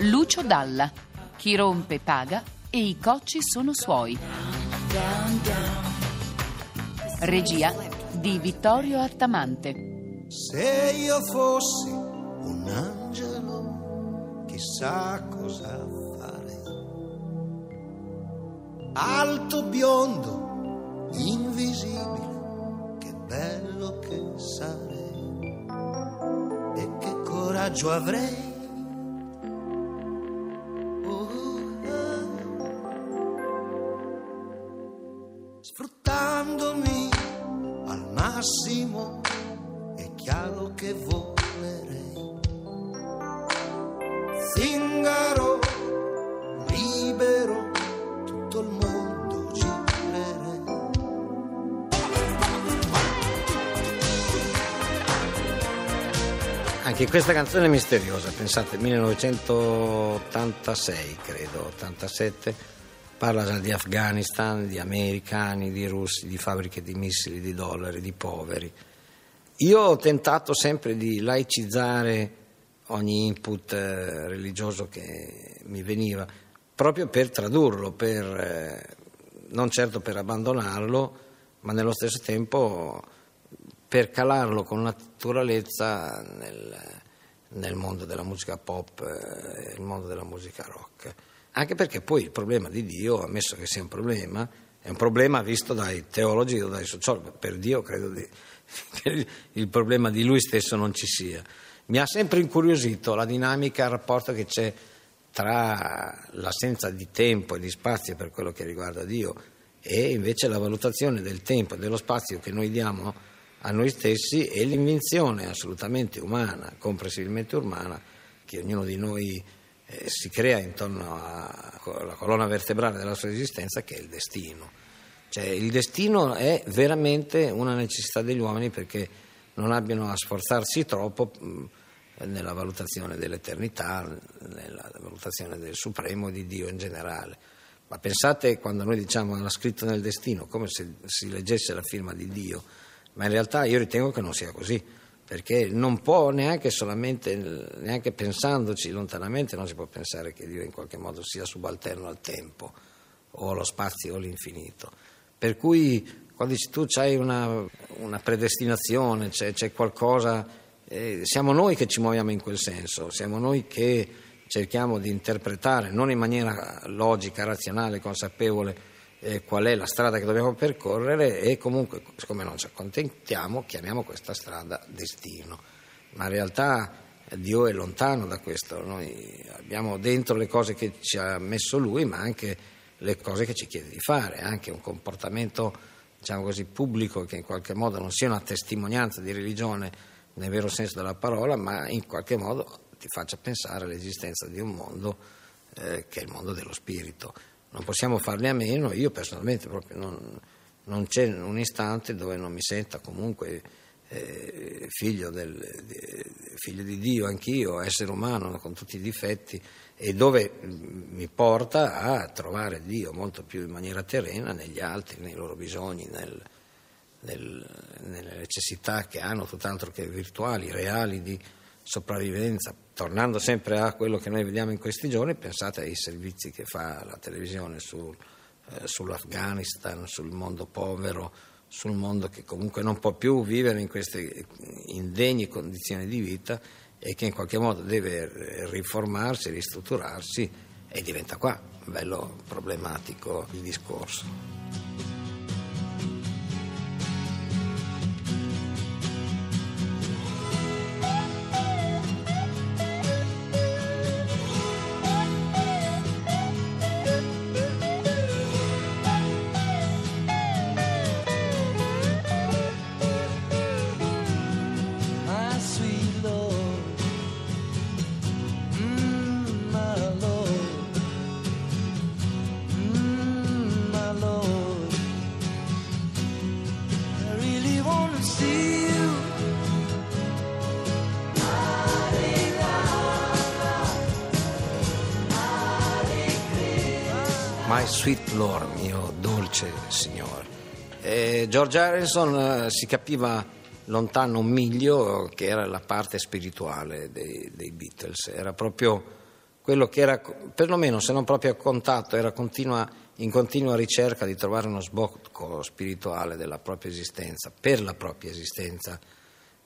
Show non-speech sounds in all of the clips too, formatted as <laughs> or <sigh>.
Lucio Dalla. Chi rompe paga e i cocci sono suoi. Regia di Vittorio Artamante. Se io fossi un angelo, chissà cosa farei. Alto, biondo, invisibile, viaggio avrei Anche questa canzone è misteriosa, pensate, 1986 credo, 87, parla già di Afghanistan, di americani, di russi, di fabbriche di missili, di dollari, di poveri. Io ho tentato sempre di laicizzare ogni input eh, religioso che mi veniva, proprio per tradurlo, per, eh, non certo per abbandonarlo, ma nello stesso tempo per calarlo con naturalezza nel, nel mondo della musica pop e il mondo della musica rock. Anche perché poi il problema di Dio, ammesso che sia un problema, è un problema visto dai teologi o dai sociologi. Per Dio credo di, <laughs> che il problema di lui stesso non ci sia. Mi ha sempre incuriosito la dinamica, il rapporto che c'è tra l'assenza di tempo e di spazio per quello che riguarda Dio e invece la valutazione del tempo e dello spazio che noi diamo a noi stessi e l'invenzione assolutamente umana, comprensibilmente umana, che ognuno di noi eh, si crea intorno alla colonna vertebrale della sua esistenza, che è il destino. Cioè, il destino è veramente una necessità degli uomini perché non abbiano a sforzarsi troppo nella valutazione dell'eternità, nella valutazione del supremo di Dio in generale. Ma pensate quando noi diciamo l'ha scritto nel destino, come se si leggesse la firma di Dio ma in realtà io ritengo che non sia così, perché non può neanche solamente, neanche pensandoci lontanamente, non si può pensare che Dio in qualche modo sia subalterno al tempo o allo spazio o all'infinito. Per cui quando dici tu hai una, una predestinazione, c'è, c'è qualcosa, eh, siamo noi che ci muoviamo in quel senso, siamo noi che cerchiamo di interpretare, non in maniera logica, razionale, consapevole, eh, qual è la strada che dobbiamo percorrere e comunque, siccome non ci accontentiamo, chiamiamo questa strada destino. Ma in realtà eh, Dio è lontano da questo, noi abbiamo dentro le cose che ci ha messo Lui, ma anche le cose che ci chiede di fare, anche un comportamento diciamo così, pubblico che in qualche modo non sia una testimonianza di religione nel vero senso della parola, ma in qualche modo ti faccia pensare all'esistenza di un mondo eh, che è il mondo dello spirito non possiamo farne a meno, io personalmente proprio non, non c'è un istante dove non mi senta comunque eh, figlio, del, di, figlio, di, Dio, anch'io, essere umano con tutti i difetti e dove mi porta a trovare Dio molto più in maniera terrena negli altri, nei loro bisogni, nel, nel, nelle necessità che hanno, tutt'altro che virtuali, reali di sopravvivenza. Tornando sempre a quello che noi vediamo in questi giorni, pensate ai servizi che fa la televisione sul, eh, sull'Afghanistan, sul mondo povero, sul mondo che comunque non può più vivere in queste indegni condizioni di vita e che in qualche modo deve riformarsi, ristrutturarsi e diventa qua bello problematico il discorso. Sweet Lord, mio dolce signore. E George Harrison eh, si capiva lontano un miglio che era la parte spirituale dei, dei Beatles, era proprio quello che era, perlomeno se non proprio a contatto, era continua, in continua ricerca di trovare uno sbocco spirituale della propria esistenza, per la propria esistenza,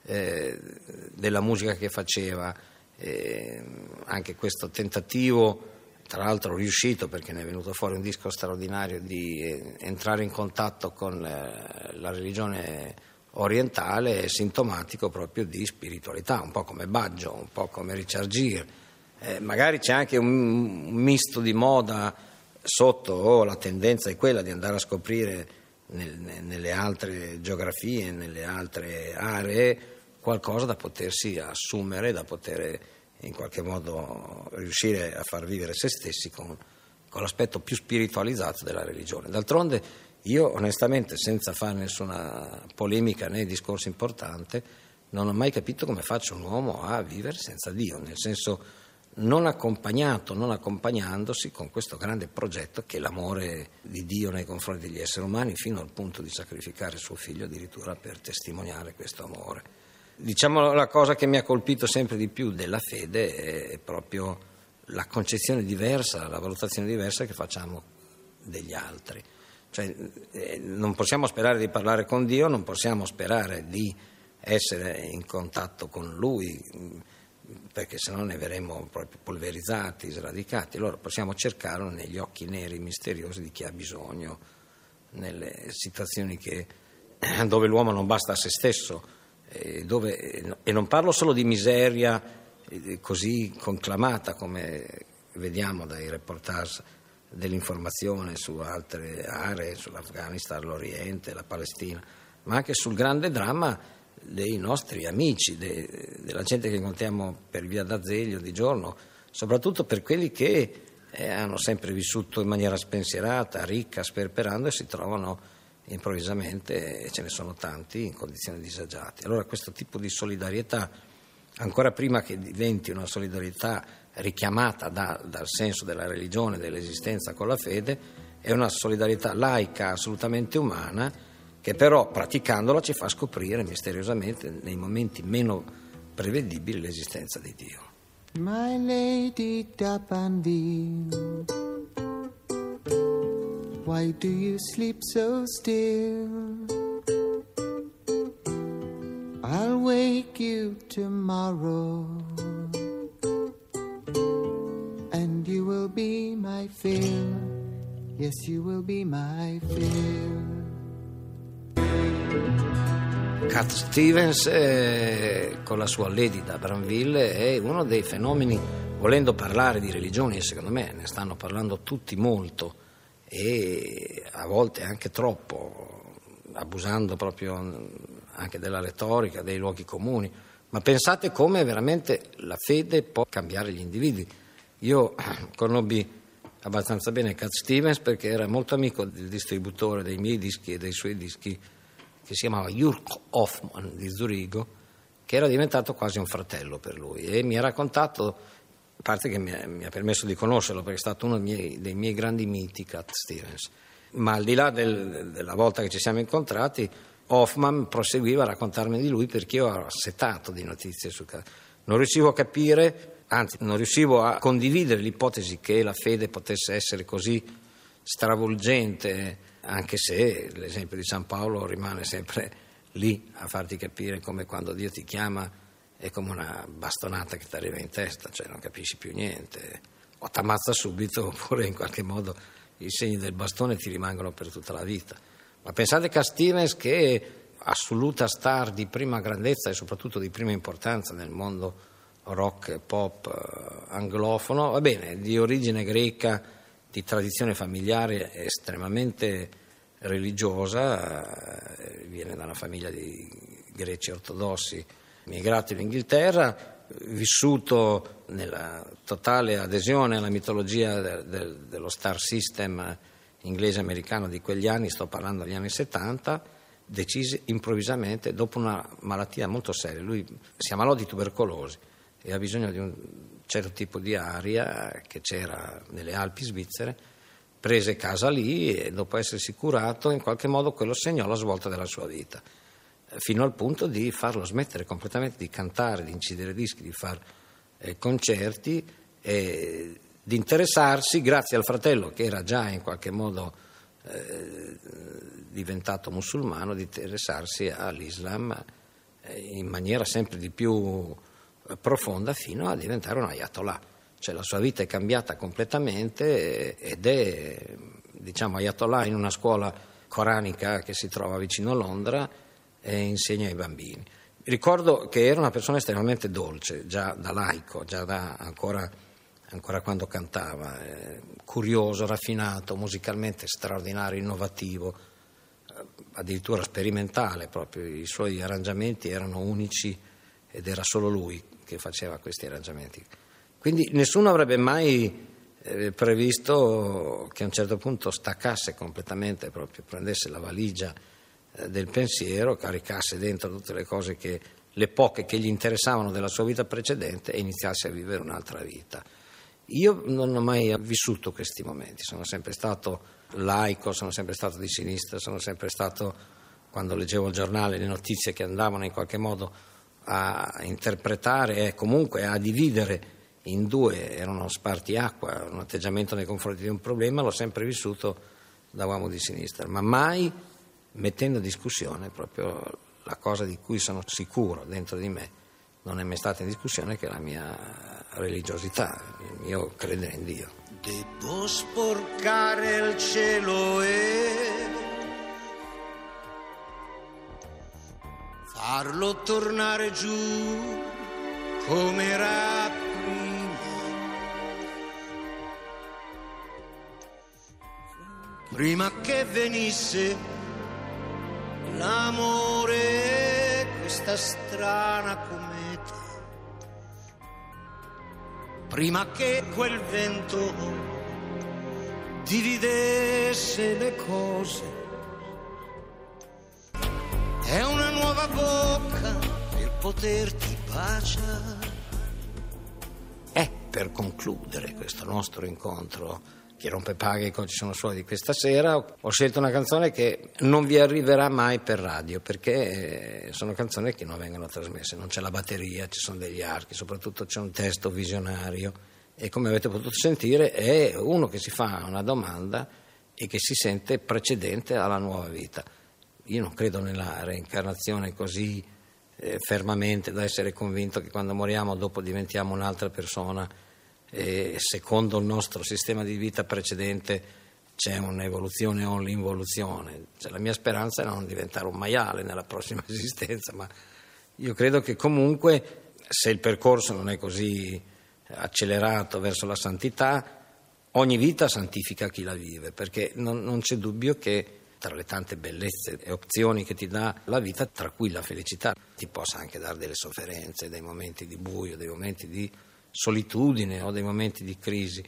eh, della musica che faceva, eh, anche questo tentativo, tra l'altro riuscito perché ne è venuto fuori un disco straordinario, di eh, entrare in contatto con eh, la religione orientale è sintomatico proprio di spiritualità, un po' come Baggio, un po' come Richard Gere. Eh, magari c'è anche un, misto di moda sotto, o la tendenza è quella di andare a scoprire nel, nelle altre geografie, nelle altre aree, qualcosa da potersi assumere, da poter in qualche modo riuscire a far vivere se stessi con, con l'aspetto più spiritualizzato della religione. D'altronde io onestamente, senza fare nessuna polemica né discorso importante, non ho mai capito come faccia un uomo a vivere senza Dio, nel senso non accompagnato, non accompagnandosi con questo grande progetto che è l'amore di Dio nei confronti degli esseri umani, fino al punto di sacrificare suo figlio addirittura per testimoniare questo amore. Diciamo la cosa che mi ha colpito sempre di più della fede è proprio la concezione diversa, la valutazione diversa che facciamo degli altri. Cioè, eh, non possiamo sperare di parlare con Dio, non possiamo sperare di essere in contatto con Lui perché se no ne verremo proprio polverizzati, sradicati. Allora possiamo cercarlo negli occhi neri misteriosi di chi ha bisogno, nelle situazioni che, dove l'uomo non basta a se stesso, dove, e non parlo solo di miseria eh, così conclamata come vediamo dai reportage dell'informazione su altre aree, sull'Afghanistan, l'Oriente, la Palestina, ma anche sul grande dramma dei nostri amici, de, della gente che incontriamo per via d'Azeglio di giorno, soprattutto per quelli che eh, hanno sempre vissuto in maniera spensierata, ricca, sperperando e si trovano improvvisamente, ce ne sono tanti, in condizioni disagiate. Allora questo tipo di solidarietà, ancora prima che diventi una solidarietà richiamata da, dal senso della religione, dell'esistenza con la fede, è una solidarietà laica, assolutamente umana, che però praticandola ci fa scoprire misteriosamente nei momenti meno prevedibili l'esistenza di Dio. My lady Dapanville, why do you sleep so still? I'll wake you tomorrow, and you will be my fill. Yes, you will be my fill. Cat Stevens eh, con la sua Lady da Branville è uno dei fenomeni, volendo parlare di religioni, e secondo me ne stanno parlando tutti molto e a volte anche troppo, abusando proprio anche della retorica, dei luoghi comuni, ma pensate come veramente la fede può cambiare gli individui. Io <clears throat> conobbi abbastanza bene Cat Stevens perché era molto amico del distributore dei miei dischi e dei suoi dischi che si chiamava Jürg Hoffmann di Zurigo, che era diventato quasi un fratello per lui e mi ha raccontato, parte che mi ha, mi ha permesso di conoscerlo perché è stato uno dei miei, dei miei grandi miti, Cat Stevens, ma al di là del, della volta che ci siamo incontrati, Hoffman proseguiva a raccontarmi di lui perché io ero assetato di notizie su Cat. Non riuscivo a capire, anzi non riuscivo a condividere l'ipotesi che la fede potesse essere così stravolgente anche se l'esempio di San Paolo rimane sempre lì a farti capire come quando Dio ti chiama è come una bastonata che ti arriva in testa, cioè non capisci più niente, o ti ammazza subito <laughs> oppure in qualche modo i segni del bastone ti rimangono per tutta la vita. Ma pensate a Stevens che è assoluta star di prima grandezza e soprattutto di prima importanza nel mondo rock pop eh, anglofono, va bene, di origine greca, di tradizione familiare estremamente religiosa, eh, viene da una famiglia di greci ortodossi migrati in Inghilterra, vissuto nella totale adesione alla mitologia de, de, dello star system inglese-americano di quegli anni, sto parlando degli anni 70, decise improvvisamente, dopo una malattia molto seria, lui si ammalò di tubercolosi e ha bisogno di un certo tipo di aria che c'era nelle Alpi svizzere, prese casa lì e dopo essersi curato in qualche modo quello segnò la svolta della sua vita, fino al punto di farlo smettere completamente di cantare, di incidere dischi, di fare eh, concerti e di interessarsi, grazie al fratello che era già in qualche modo eh, diventato musulmano, di interessarsi all'Islam eh, in maniera sempre di più eh, profonda fino a diventare un ayatollah. Cioè la sua vita è cambiata completamente ed è diciamo, ayatollah in una scuola coranica che si trova vicino a Londra e insegna ai bambini. Ricordo che era una persona estremamente dolce, già da laico, già da ancora ancora quando cantava, eh, curioso, raffinato, musicalmente straordinario, innovativo, eh, addirittura sperimentale proprio, i suoi arrangiamenti erano unici ed era solo lui che faceva questi arrangiamenti. Quindi nessuno avrebbe mai eh, previsto che a un certo punto staccasse completamente, proprio prendesse la valigia eh, del pensiero, caricasse dentro tutte le cose che le poche che gli interessavano della sua vita precedente e iniziasse a vivere un'altra vita. Io non ho mai vissuto questi momenti, sono sempre stato laico, sono sempre stato di sinistra, sono sempre stato, quando leggevo il giornale, le notizie che andavano in qualche modo a interpretare e comunque a dividere in due, erano spartiacqua, un atteggiamento nei confronti di un problema, l'ho sempre vissuto da uomo di sinistra, ma mai mettendo in discussione proprio la cosa di cui sono sicuro dentro di me non è mai stata in discussione che la mia religiosità, il mio credere in Dio. Devo sporcare il cielo e farlo tornare giù come era prima. Prima che venisse l'amore, questa strana cometa, prima che quel vento dividesse le cose. È una nuova bocca per poterti baciare. E per concludere questo nostro incontro chi rompe paghe ci sono suoni di questa sera, ho scelto una canzone che non vi arriverà mai per radio perché eh, sono canzoni che non vengono trasmesse, non c'è la batteria, ci sono degli archi, soprattutto c'è un testo visionario. E come avete potuto sentire è uno che si fa una domanda e che si sente precedente alla nuova vita. Io non credo nella reincarnazione così eh, fermamente da essere convinto che quando moriamo dopo diventiamo un'altra persona e secondo il nostro sistema di vita precedente c'è un'evoluzione o l'involuzione. Cioè, la mia speranza è non diventare un maiale nella prossima <laughs> esistenza, ma io credo che comunque se il percorso non è così accelerato verso la santità, ogni vita santifica chi la vive, perché non, non c'è dubbio che tra le tante bellezze e opzioni che ti dà la vita, tra cui la felicità, ti possa anche dare delle sofferenze, dei momenti di buio, dei momenti di solitudine o dei momenti di crisi.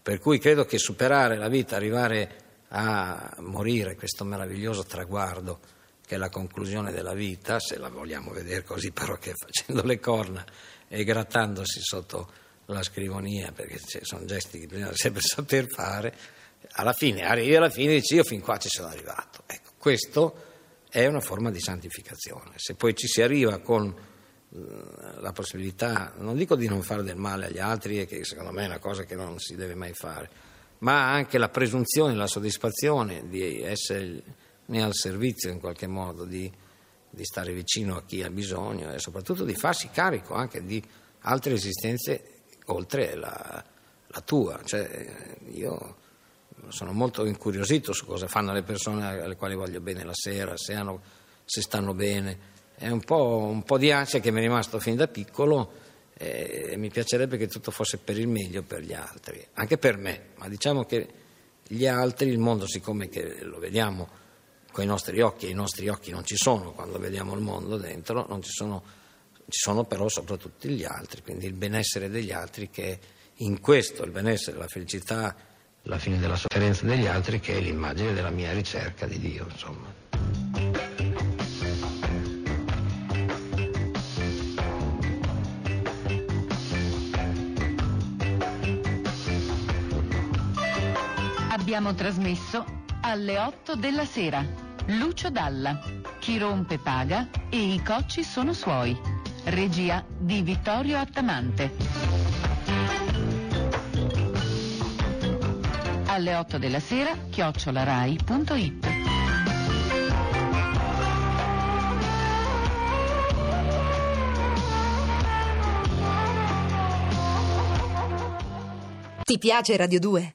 Per cui credo che superare la vita, arrivare a morire, questo meraviglioso traguardo che è la conclusione della vita, se la vogliamo vedere così però che facendo le corna e grattandosi sotto la scrivonia, perché sono gesti che bisogna sempre saper fare, alla fine arrivi alla fine e dici io fin qua ci sono arrivato. Ecco, questo è una forma di santificazione. Se poi ci si arriva con la possibilità, non dico di non fare del male agli altri, che secondo me è una cosa che non si deve mai fare, ma anche la presunzione, la soddisfazione di essere al servizio in qualche modo, di, di stare vicino a chi ha bisogno e soprattutto di farsi carico anche di altre esistenze oltre la, la tua. Cioè, io sono molto incuriosito su cosa fanno le persone alle quali voglio bene la sera, se, hanno, se stanno bene è un po', un po', di ansia che mi è rimasto fin da piccolo e mi piacerebbe che tutto fosse per il meglio per gli altri, anche per me, ma diciamo che gli altri, il mondo siccome lo vediamo con i nostri occhi e i nostri occhi non ci sono quando vediamo il mondo dentro, non ci sono, ci sono però soprattutto gli altri, quindi il benessere degli altri che è in questo, il benessere, la felicità, la fine della sofferenza degli altri che è l'immagine della mia ricerca di Dio, insomma. Abbiamo trasmesso alle 8 della sera. Lucio Dalla. Chi rompe paga e i cocci sono suoi. Regia di Vittorio Attamante. Alle 8 della sera, chiocciolarai.it. Ti piace Radio 2?